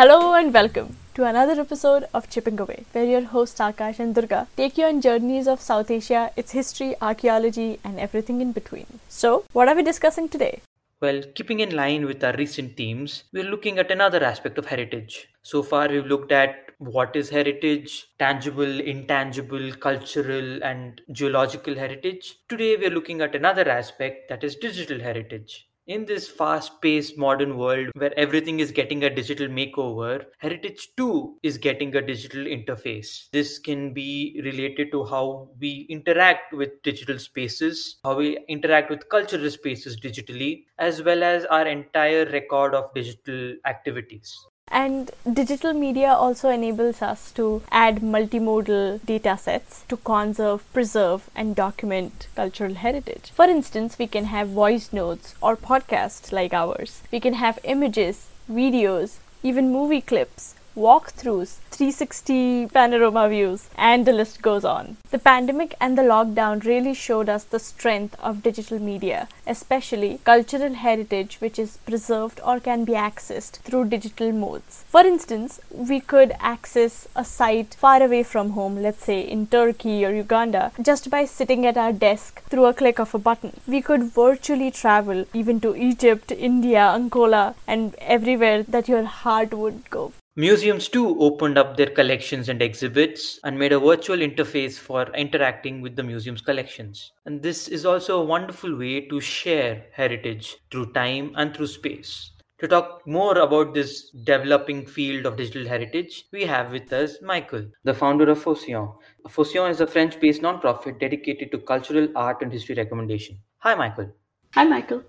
Hello and welcome to another episode of Chipping Away, where your hosts Akash and Durga take you on journeys of South Asia, its history, archaeology, and everything in between. So, what are we discussing today? Well, keeping in line with our recent themes, we're looking at another aspect of heritage. So far, we've looked at what is heritage, tangible, intangible, cultural, and geological heritage. Today, we're looking at another aspect that is digital heritage. In this fast paced modern world where everything is getting a digital makeover, Heritage too is getting a digital interface. This can be related to how we interact with digital spaces, how we interact with cultural spaces digitally, as well as our entire record of digital activities. And digital media also enables us to add multimodal data sets to conserve, preserve, and document cultural heritage. For instance, we can have voice notes or podcasts like ours. We can have images, videos, even movie clips walkthroughs, 360 panorama views, and the list goes on. The pandemic and the lockdown really showed us the strength of digital media, especially cultural heritage which is preserved or can be accessed through digital modes. For instance, we could access a site far away from home, let's say in Turkey or Uganda, just by sitting at our desk through a click of a button. We could virtually travel even to Egypt, India, Angola, and everywhere that your heart would go. Museums too opened up their collections and exhibits and made a virtual interface for interacting with the museum's collections. And this is also a wonderful way to share heritage through time and through space. To talk more about this developing field of digital heritage, we have with us Michael, the founder of Focillon. Focillon is a French based nonprofit dedicated to cultural, art, and history recommendation. Hi, Michael. Hi, Michael.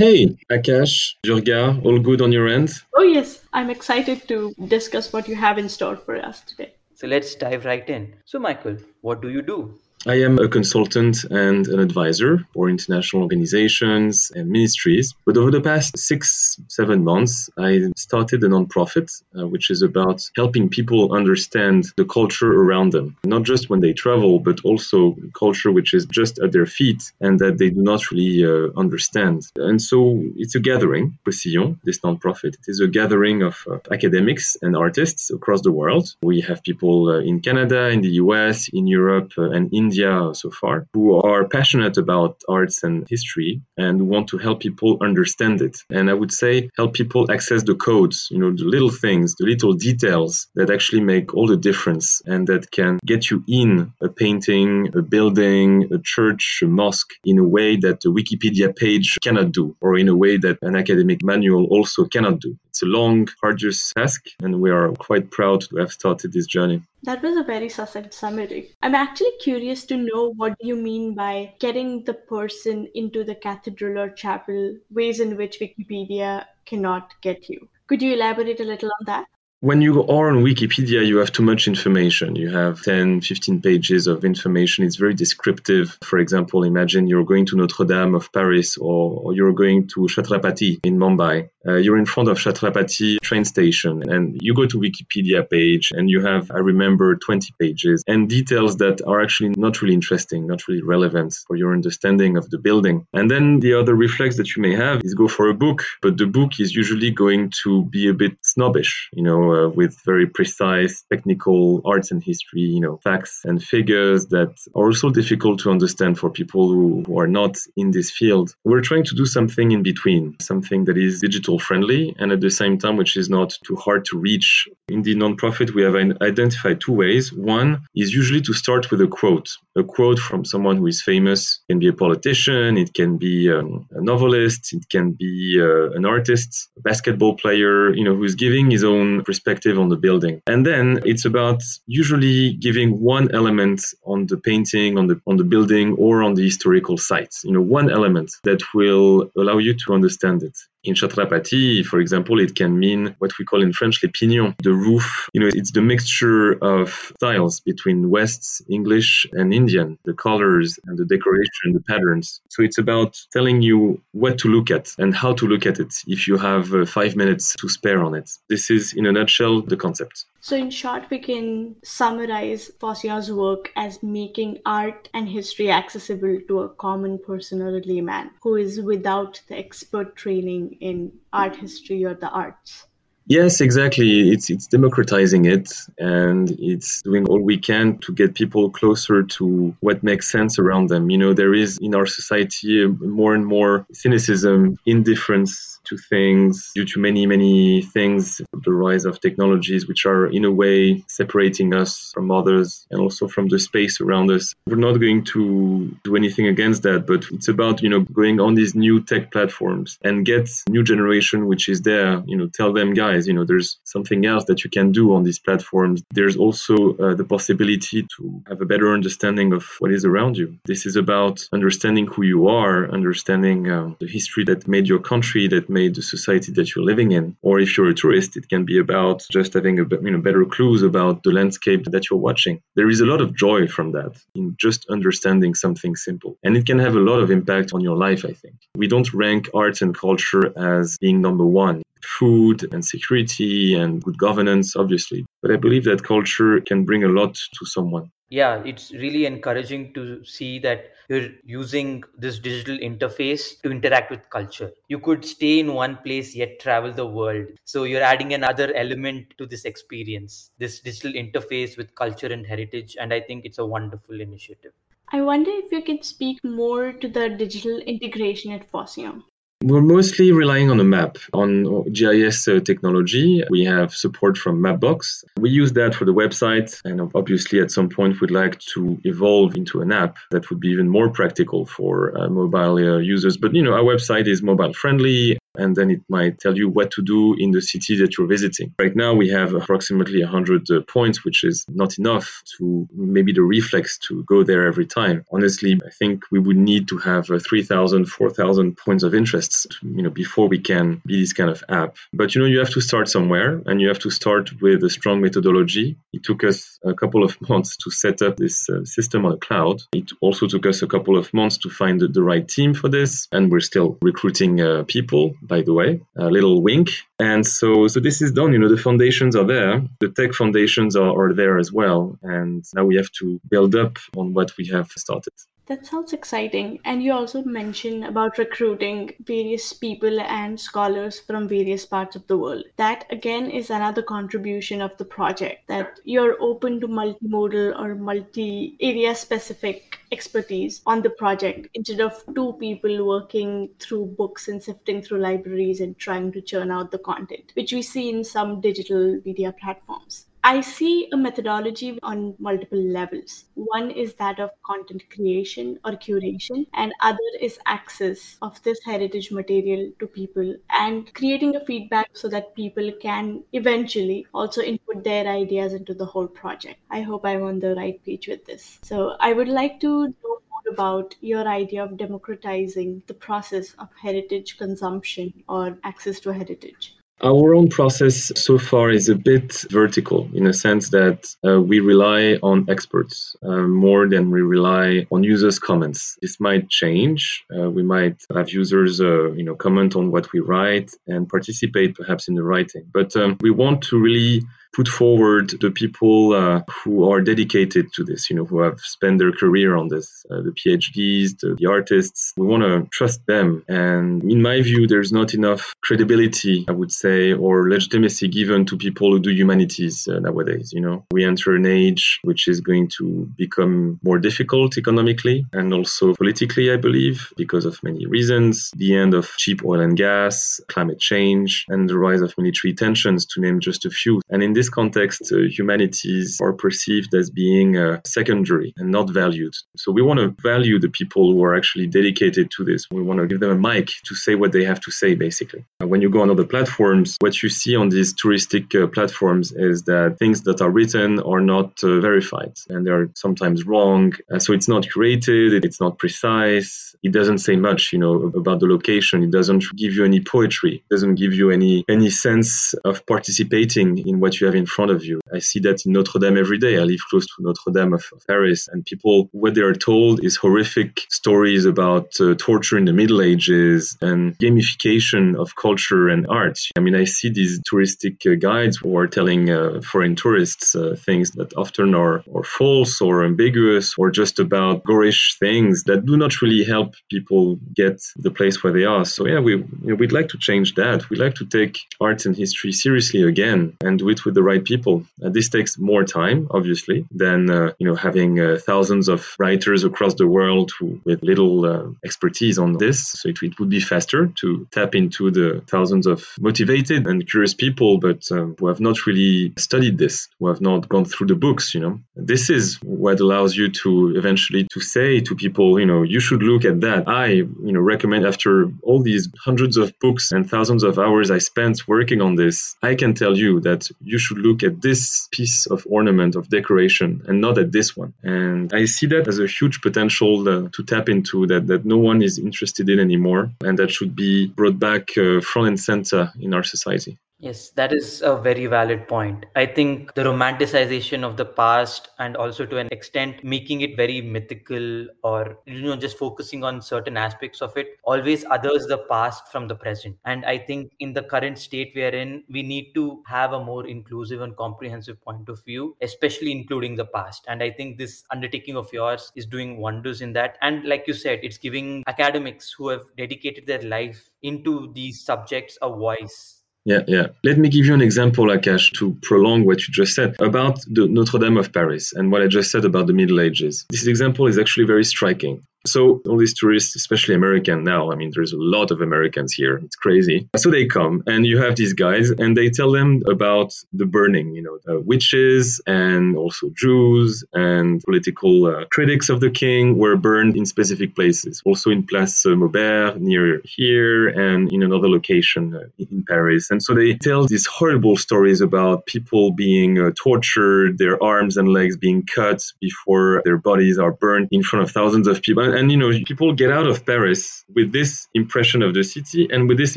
Hey, Akash, Durga, all good on your end? Oh, yes. I'm excited to discuss what you have in store for us today. So let's dive right in. So, Michael, what do you do? I am a consultant and an advisor for international organizations and ministries. But over the past six, seven months, I started a nonprofit, uh, which is about helping people understand the culture around them, not just when they travel, but also culture which is just at their feet and that they do not really uh, understand. And so it's a gathering, Focillon, this nonprofit. It is a gathering of uh, academics and artists across the world. We have people uh, in Canada, in the US, in Europe, uh, and India India so far who are passionate about arts and history and want to help people understand it. And I would say help people access the codes, you know, the little things, the little details that actually make all the difference and that can get you in a painting, a building, a church, a mosque in a way that a Wikipedia page cannot do, or in a way that an academic manual also cannot do. It's a long, arduous task, and we are quite proud to have started this journey. That was a very succinct summary. I'm actually curious to know what you mean by getting the person into the cathedral or chapel, ways in which Wikipedia cannot get you. Could you elaborate a little on that? When you are on Wikipedia, you have too much information. You have 10, 15 pages of information. It's very descriptive. For example, imagine you're going to Notre Dame of Paris or, or you're going to Chhatrapati in Mumbai. Uh, you're in front of Chhatrapati train station and you go to Wikipedia page and you have, I remember, 20 pages and details that are actually not really interesting, not really relevant for your understanding of the building. And then the other reflex that you may have is go for a book, but the book is usually going to be a bit snobbish, you know, uh, with very precise technical arts and history, you know, facts and figures that are also difficult to understand for people who, who are not in this field. We're trying to do something in between, something that is digital friendly and at the same time, which is not too hard to reach. In the nonprofit, we have identified two ways. One is usually to start with a quote, a quote from someone who is famous. It can be a politician, it can be um, a novelist, it can be uh, an artist, a basketball player, you know, who's giving his own perspective on the building. And then it's about usually giving one element on the painting, on the on the building, or on the historical sites. You know, one element that will allow you to understand it. In Chhatrapati, for example, it can mean what we call in French les pignons, the roof. You know, it's the mixture of styles between West, English, and Indian, the colors and the decoration, the patterns. So it's about telling you what to look at and how to look at it if you have uh, five minutes to spare on it. This is, in a nutshell, the concept. So, in short, we can summarize Focillon's work as making art and history accessible to a common person or a layman who is without the expert training in art history or the arts. Yes, exactly. It's it's democratizing it and it's doing all we can to get people closer to what makes sense around them. You know, there is in our society more and more cynicism, indifference to things due to many, many things, the rise of technologies which are in a way separating us from others and also from the space around us. We're not going to do anything against that, but it's about, you know, going on these new tech platforms and get new generation which is there, you know, tell them guys, you know, there's something else that you can do on these platforms. There's also uh, the possibility to have a better understanding of what is around you. This is about understanding who you are, understanding uh, the history that made your country, that made the society that you're living in. Or if you're a tourist, it can be about just having a you know better clues about the landscape that you're watching. There is a lot of joy from that in just understanding something simple, and it can have a lot of impact on your life. I think we don't rank arts and culture as being number one food and security and good governance, obviously. But I believe that culture can bring a lot to someone. Yeah, it's really encouraging to see that you're using this digital interface to interact with culture. You could stay in one place yet travel the world. So you're adding another element to this experience, this digital interface with culture and heritage. And I think it's a wonderful initiative. I wonder if you can speak more to the digital integration at Focillon. We're mostly relying on a map, on GIS uh, technology. We have support from Mapbox. We use that for the website, and obviously, at some point, we'd like to evolve into an app that would be even more practical for uh, mobile uh, users. But you know, our website is mobile friendly and then it might tell you what to do in the city that you're visiting. Right now, we have approximately 100 uh, points, which is not enough to maybe the reflex to go there every time. Honestly, I think we would need to have uh, 3,000, 4,000 points of interest, you know, before we can be this kind of app. But you know, you have to start somewhere, and you have to start with a strong methodology. It took us a couple of months to set up this uh, system on the cloud. It also took us a couple of months to find the, the right team for this, and we're still recruiting uh, people by the way, a little wink. And so, so this is done. You know, the foundations are there. The tech foundations are, are there as well. And now we have to build up on what we have started. That sounds exciting. And you also mentioned about recruiting various people and scholars from various parts of the world. That again is another contribution of the project that you're open to multimodal or multi area specific expertise on the project instead of two people working through books and sifting through libraries and trying to churn out the content, which we see in some digital media platforms. I see a methodology on multiple levels. One is that of content creation or curation, and other is access of this heritage material to people and creating a feedback so that people can eventually also input their ideas into the whole project. I hope I'm on the right page with this. So I would like to know more about your idea of democratizing the process of heritage consumption or access to heritage. Our own process so far is a bit vertical in a sense that uh, we rely on experts uh, more than we rely on users' comments. This might change. Uh, we might have users, uh, you know, comment on what we write and participate perhaps in the writing. But um, we want to really put forward the people uh, who are dedicated to this, you know, who have spent their career on this, uh, the PhDs, the, the artists. We want to trust them. And in my view, there's not enough credibility, I would say, or legitimacy given to people who do humanities uh, nowadays. You know, we enter an age which is going to become more difficult economically and also politically, I believe, because of many reasons. The end of cheap oil and gas, climate change, and the rise of military tensions, to name just a few. And in this context, uh, humanities are perceived as being uh, secondary and not valued. So we want to value the people who are actually dedicated to this. We want to give them a mic to say what they have to say, basically. When you go on other platforms, what you see on these touristic uh, platforms is that things that are written are not uh, verified and they're sometimes wrong. Uh, so it's not curated, it's not precise. It doesn't say much, you know, about the location. It doesn't give you any poetry. It doesn't give you any any sense of participating in what you have in front of you. I see that in Notre Dame every day. I live close to Notre Dame of, Paris, and people, what they are told is horrific stories about uh, torture in the Middle Ages and gamification of culture culture and arts. I mean, I see these touristic uh, guides who are telling uh, foreign tourists uh, things that often are, are false or ambiguous or just about gorish things that do not really help people get the place where they are. So yeah, we you know, we'd like to change that. We'd like to take arts and history seriously again and do it with the right people. Uh, this takes more time, obviously, than uh, you know having uh, thousands of writers across the world who, with little expertise on this. So it, it, would be faster to tap into the thousands of motivated and curious people, but um, who have not really studied this, who have not gone through the books. You know, this is what allows you to eventually to say to people, you know, you should look at that. I, you know, recommend after all these hundreds of books and thousands of hours I spent working on this, I can tell you that you should look at this piece of ornament of decoration and not at this one. And I see that as a huge potential uh, to tap into that that no one is interested in anymore, and that should be brought back uh, front and center in our society. Yes, that is a very valid point. I think the romanticization of the past and also to an extent making it very mythical or you know just focusing on certain aspects of it always others the past from the present. And I think in the current state we are in, we need to have a more inclusive and comprehensive point of view, especially including the past. And I think this undertaking of yours is doing wonders in that. And like you said, it's giving academics who have dedicated their life into these subjects a voice yeah, yeah. Let me give you an example, Akash, to prolong what you just said about the Notre Dame of Paris and what I just said about the Middle Ages. This example is actually very striking. So all these tourists, especially American now, I mean, there's a lot of Americans here. It's crazy. So they come and you have these guys and they tell them about the burning, you know, the witches and also Jews and political uh, critics of the king were burned in specific places. Also in Place Maubert near here and in another location uh, in Paris. And so they tell these horrible stories about people being uh, tortured, their arms and legs being cut before their bodies are burned in front of thousands of people you know people get out of paris with this impression of the city and with this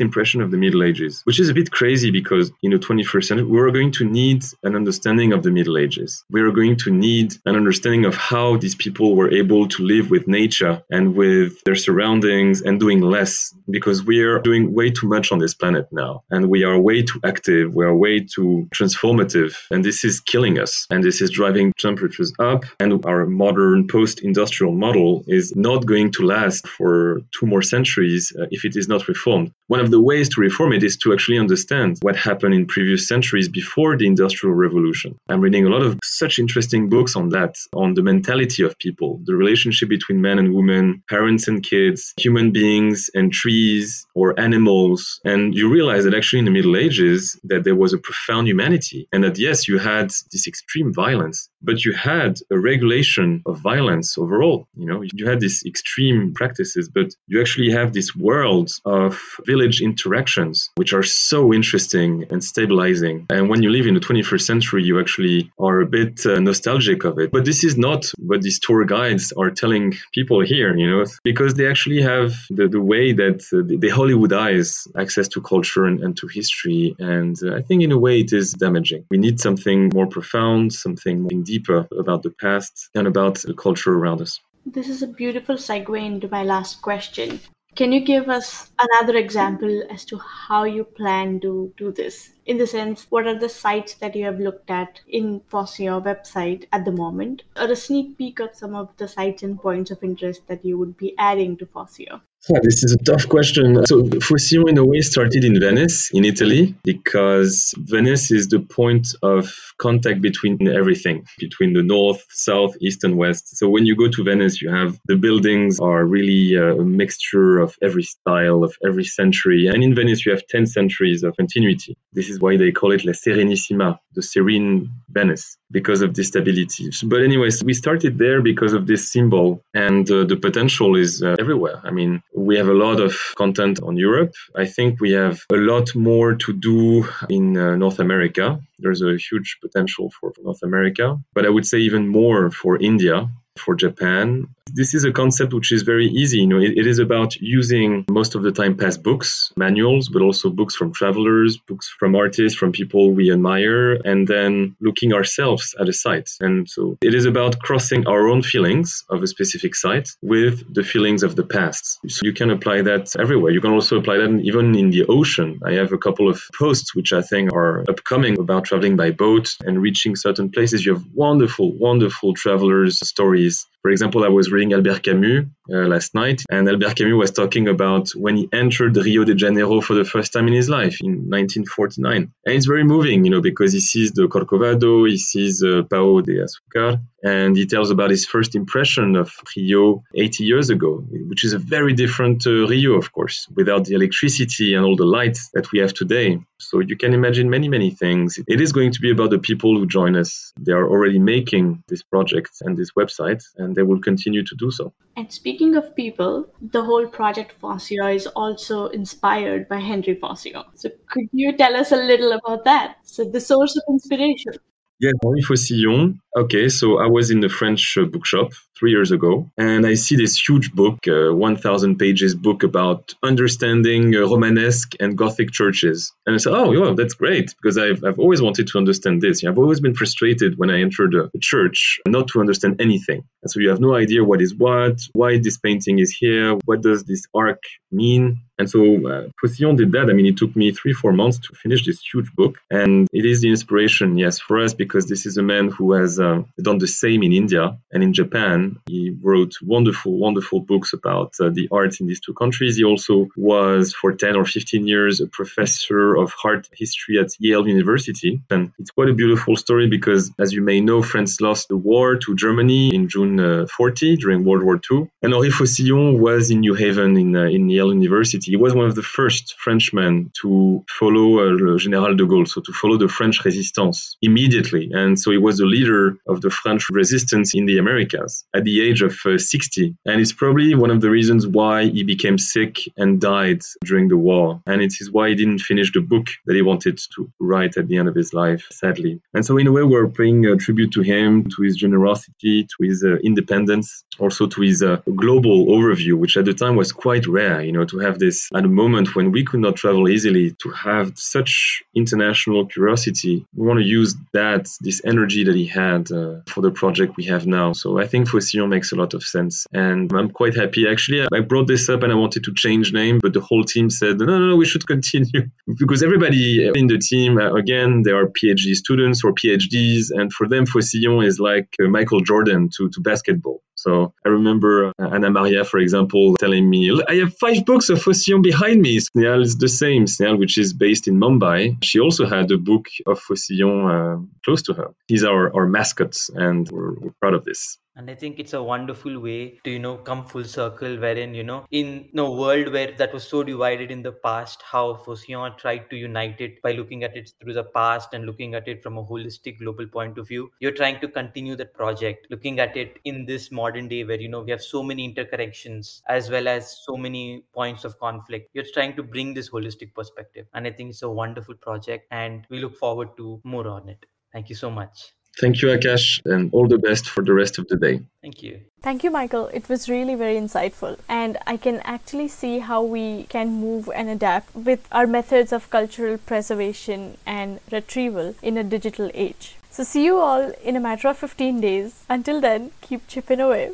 impression of the middle ages which is a bit crazy because in the 21st century we're going to need an understanding of the middle ages. We are going to need an understanding of how these people were able to live with nature and with their surroundings and doing less because we are doing way too much on this planet now. And we are way too active. We are way too transformative. And this is killing us. And this is driving temperatures up. And our modern post-industrial model is not going to last for two more centuries uh, if it is not reformed. One of the ways to reform it is to actually understand what happened in previous centuries before the Industrial Revolution. I'm reading a lot of such interesting books on that, on the mentality of people, the relationship between men and women, parents and kids, human beings and trees or animals. And you realize that actually in the Middle Ages that there was a profound humanity and that yes, you had this extreme violence, but you had a regulation of violence overall. You know, you had these extreme practices, but you actually have this world of village interactions, which are so interesting and stabilizing. And when you live in the 21st century, you actually are a bit uh, nostalgic of it. But this is not what these tour guides are telling people here, you know, because they actually have the, the way that uh, they Hollywoodize access to culture and, and to history. And uh, I think in a way it is damaging. We need something more profound, something deeper about the past and about the culture around us. This is a beautiful segue into my last question. Can you give us another example as to how you plan to do this? In the sense, what are the sites that you have looked at in Focillon website at the moment, or a sneak peek of some of the sites and points of interest that you would be adding to Focillon? Yeah, this is a tough question. So Focillon in a way started in Venice, in Italy, because Venice is the point of contact between everything, between the north, south, east, and west. So when you go to Venice, you have the buildings are really a mixture of every style, of every century. And in Venice, you have 10 centuries of continuity. This is why they call it La Serenissima, the serene Venice, because of this stability. But anyways, we started there because of this symbol, and uh, the potential is uh, everywhere. I mean, we have a lot of content on Europe. I think we have a lot more to do in uh, North America. There's a huge potential for North America, but I would say even more for India for Japan. this is a concept which is very easy. You know, it, it is about using most of the time past books, manuals, but also books from travelers, books from artists, from people we admire, and then looking ourselves at a site. And so it is about crossing our own feelings of a specific site with the feelings of the past. So you can apply that everywhere. You can also apply that even in the ocean. I have a couple of posts which I think are upcoming about traveling by boat and reaching certain places. You have wonderful, wonderful travelers' stories employees for example, I was reading Albert Camus uh, last night, and Albert Camus was talking about when he entered Rio de Janeiro for the first time in his life in 1949. And it's very moving, you know, because he sees the Corcovado, he sees uh, Pao de Azúcar, and he tells about his first impression of Rio 80 years ago, which is a very different uh, Rio, of course, without the electricity and all the lights that we have today. So you can imagine many, many things. It is going to be about the people who join us. They are already making this project and this website, and they will continue to do so. And speaking of people, the whole project Focillon is also inspired by Henry Focillon. So could you tell us a little about that? So the source of inspiration. Yes, Henri Focillon. Okay, so I was in the French uh, bookshop three years ago, and I see this huge book, uh, 1,000 pages book about understanding uh, Romanesque and Gothic churches. And I said, oh, yeah, that's great, because I've, I've always wanted to understand this. I've always been frustrated when I entered a church not to understand anything. And so you have no idea what is what, why this painting is here, what does this arc mean. And so uh, did that. I mean, it took me three, four months to finish this huge book. And it is the inspiration, yes, for us, because this is a man who has uh, done the same in India and in Japan. He wrote wonderful, wonderful books about uh, the arts in these two countries. He also was, for 10 or 15 years, a professor of art history at Yale University. And it's quite a beautiful story because, as you may know, France lost the war to Germany in June uh, 40 during World War II. And Henri Focillon was in New Haven in, uh, in Yale University. He was one of the first Frenchmen to follow uh, General de Gaulle, so to follow the French resistance immediately. And so he was the leader of the French resistance in the Americas at the age of uh, 60. And it's probably one of the reasons why he became sick and died during the war. And it is why he didn't finish the book that he wanted to write at the end of his life, sadly. And so, in a way, we're paying a tribute to him, to his generosity, to his uh, independence, also to his uh, global overview, which at the time was quite rare, you know, to have this at a moment when we could not travel easily, to have such international curiosity. We want to use that, this energy that he had uh, for the project we have now. So I think Focillon makes a lot of sense. And I'm quite happy. Actually, I brought this up and I wanted to change name, but the whole team said, no, no, no, we should continue. because everybody in the team, uh, again, they are PhD students or PhDs. And for them, Focillon is like uh, Michael Jordan to, to basketball. So I remember uh, Anna Maria, for example, telling me, I have five books of Focillon behind me. Snehal is the same. Snehal, which is based in Mumbai, she also had a book of Focillon uh, close to her. He's our, our mascot, and we're, we're proud of this and i think it's a wonderful way to you know come full circle wherein you know in a world where that was so divided in the past how Focillon tried to unite it by looking at it through the past and looking at it from a holistic global point of view you're trying to continue that project looking at it in this modern day where you know we have so many interconnections as well as so many points of conflict. You're trying to bring this holistic perspective. And i think it's a wonderful project and we look forward to more on it. Thank you so much Thank you, Akash, and all the best for the rest of the day. Thank you. Thank you, Michael. It was really very insightful. And I can actually see how we can move and adapt with our methods of cultural preservation and retrieval in a digital age. So, see you all in a matter of 15 days. Until then, keep chipping away.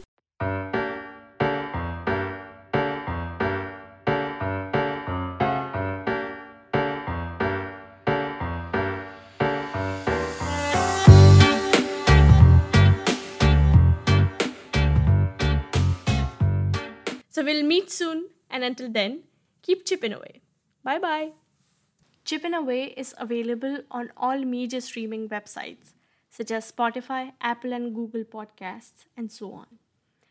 We'll meet soon, and until then, keep chipping away. Bye bye. Chipping Away is available on all major streaming websites such as Spotify, Apple and Google Podcasts, and so on.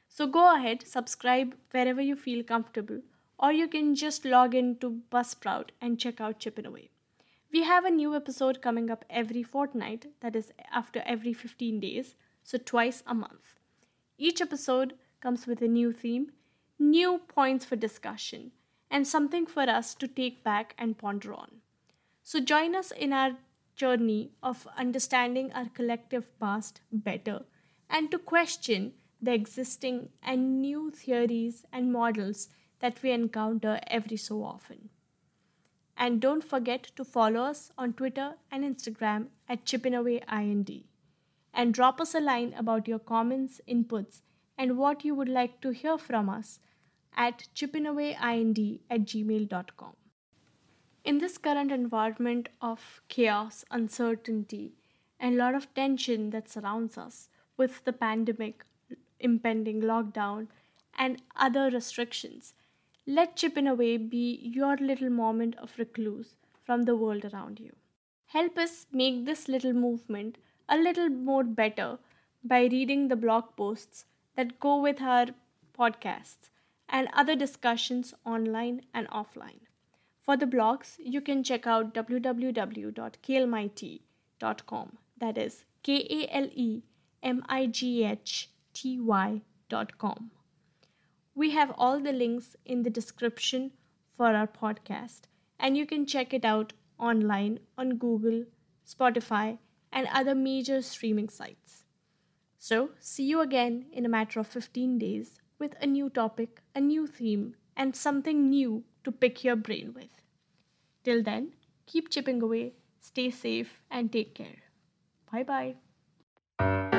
So go ahead, subscribe wherever you feel comfortable, or you can just log in to Buzzsprout and check out Chipping Away. We have a new episode coming up every fortnight, that is, after every 15 days, so twice a month. Each episode comes with a new theme new points for discussion, and something for us to take back and ponder on. So, join us in our journey of understanding our collective past better and to question the existing and new theories and models that we encounter every so often. And don't forget to follow us on Twitter and Instagram at chippinawayInd and drop us a line about your comments, inputs, and what you would like to hear from us at chippinawayInd at gmail.com. In this current environment of chaos, uncertainty, and a lot of tension that surrounds us with the pandemic, impending lockdown, and other restrictions, let chipping away be your little moment of recluse from the world around you. Help us make this little movement a little more better by reading the blog posts that go with our podcasts and other discussions online and offline. For the blogs, you can check out www.kalemighthy.com. That is K A L E M I G H T Y.com. We have all the links in the description for our podcast, and you can check it out online on Google, Spotify, and other major streaming sites. So, see you again in a matter of 15 days with a new topic, a new theme, and something new to pick your brain with. Till then, keep chipping away, stay safe, and take care. Bye bye.